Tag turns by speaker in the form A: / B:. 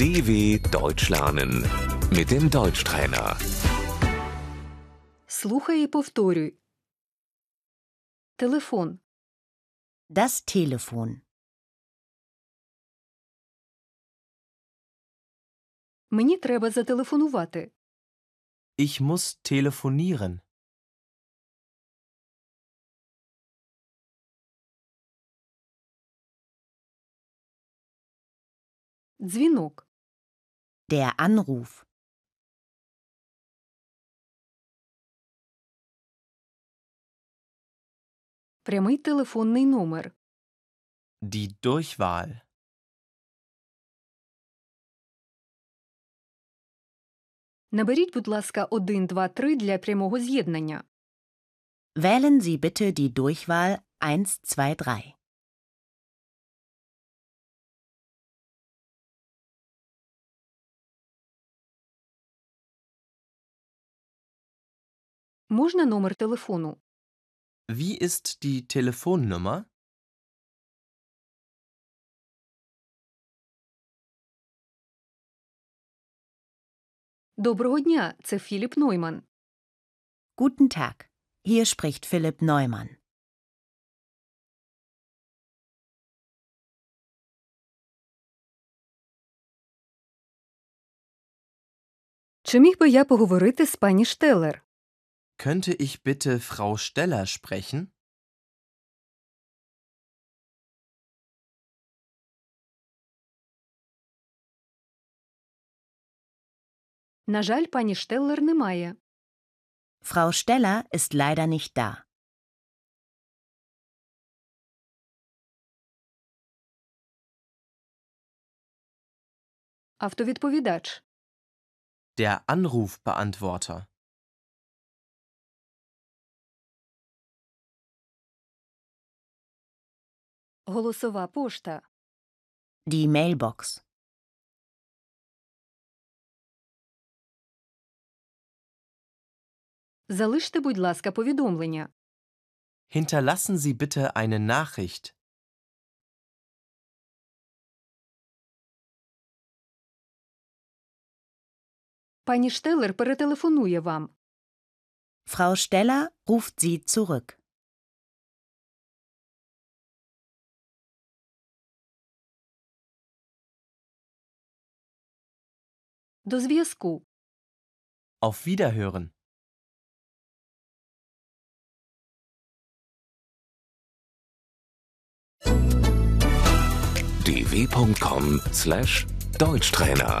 A: DW Deutsch lernen mit dem Deutschtrainer.
B: Слухай і повторюй. Телефон,
C: Das Telefon.
B: мені треба зателефонувати.
D: Ich muss telefonieren.
B: Дзвінок,
C: Der Anruf.
B: прямий телефонний номер.
D: Die Durchwahl.
B: Наберіть, будь ласка, 1, 2, 3 для прямого з'єднання.
C: Wählen Sie bitte die Durchwahl 123.
B: Можна номер телефону?
D: Wie ist die Telefonnummer?
B: Доброго дня, це Філіп Нойман.
C: Guten Tag. Hier spricht Philipp Neumann.
B: Чи міг би я поговорити з пані Штеллер?
D: Könnte ich bitte Frau Steller sprechen?
B: На жаль, пані Штеллер немає.
C: Frau Steller ist leider nicht da.
B: Автовідповідач.
D: Der Anrufbeantworter.
B: Голосова пошта.
C: Die Mailbox.
B: Залиште, будь ласка, повідомлення.
D: Hinterlassen Sie bitte eine Nachricht.
B: Пані Штеллер перетелефонує вам.
C: Frau Steller ruft Sie zurück.
B: До зв'язку.
D: Auf Wiederhören.
A: dw.com/deutschtrainer